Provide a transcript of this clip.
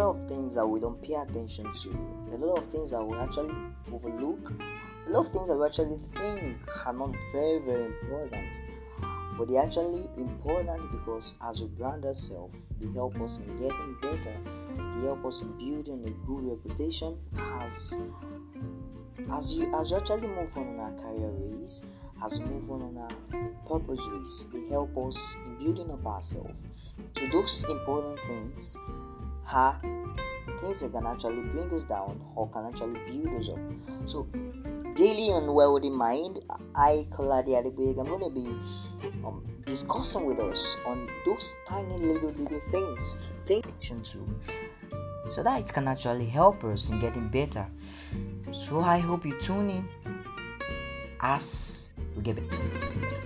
lot of things that we don't pay attention to, a lot of things that we actually overlook, a lot of things that we actually think are not very, very important. But they're actually important because as we brand ourselves, they help us in getting better, they help us in building a good reputation as as you as you actually move on in our career race, as we move on in our purpose race, they help us in building up ourselves. So those important things are things that can actually bring us down or can actually build us up. So daily on Well the Mind, I Kaladi Adibig, I'm gonna be um, discussing with us on those tiny little little things, thinking to so that it can actually help us in getting better. So I hope you tune in as we get better.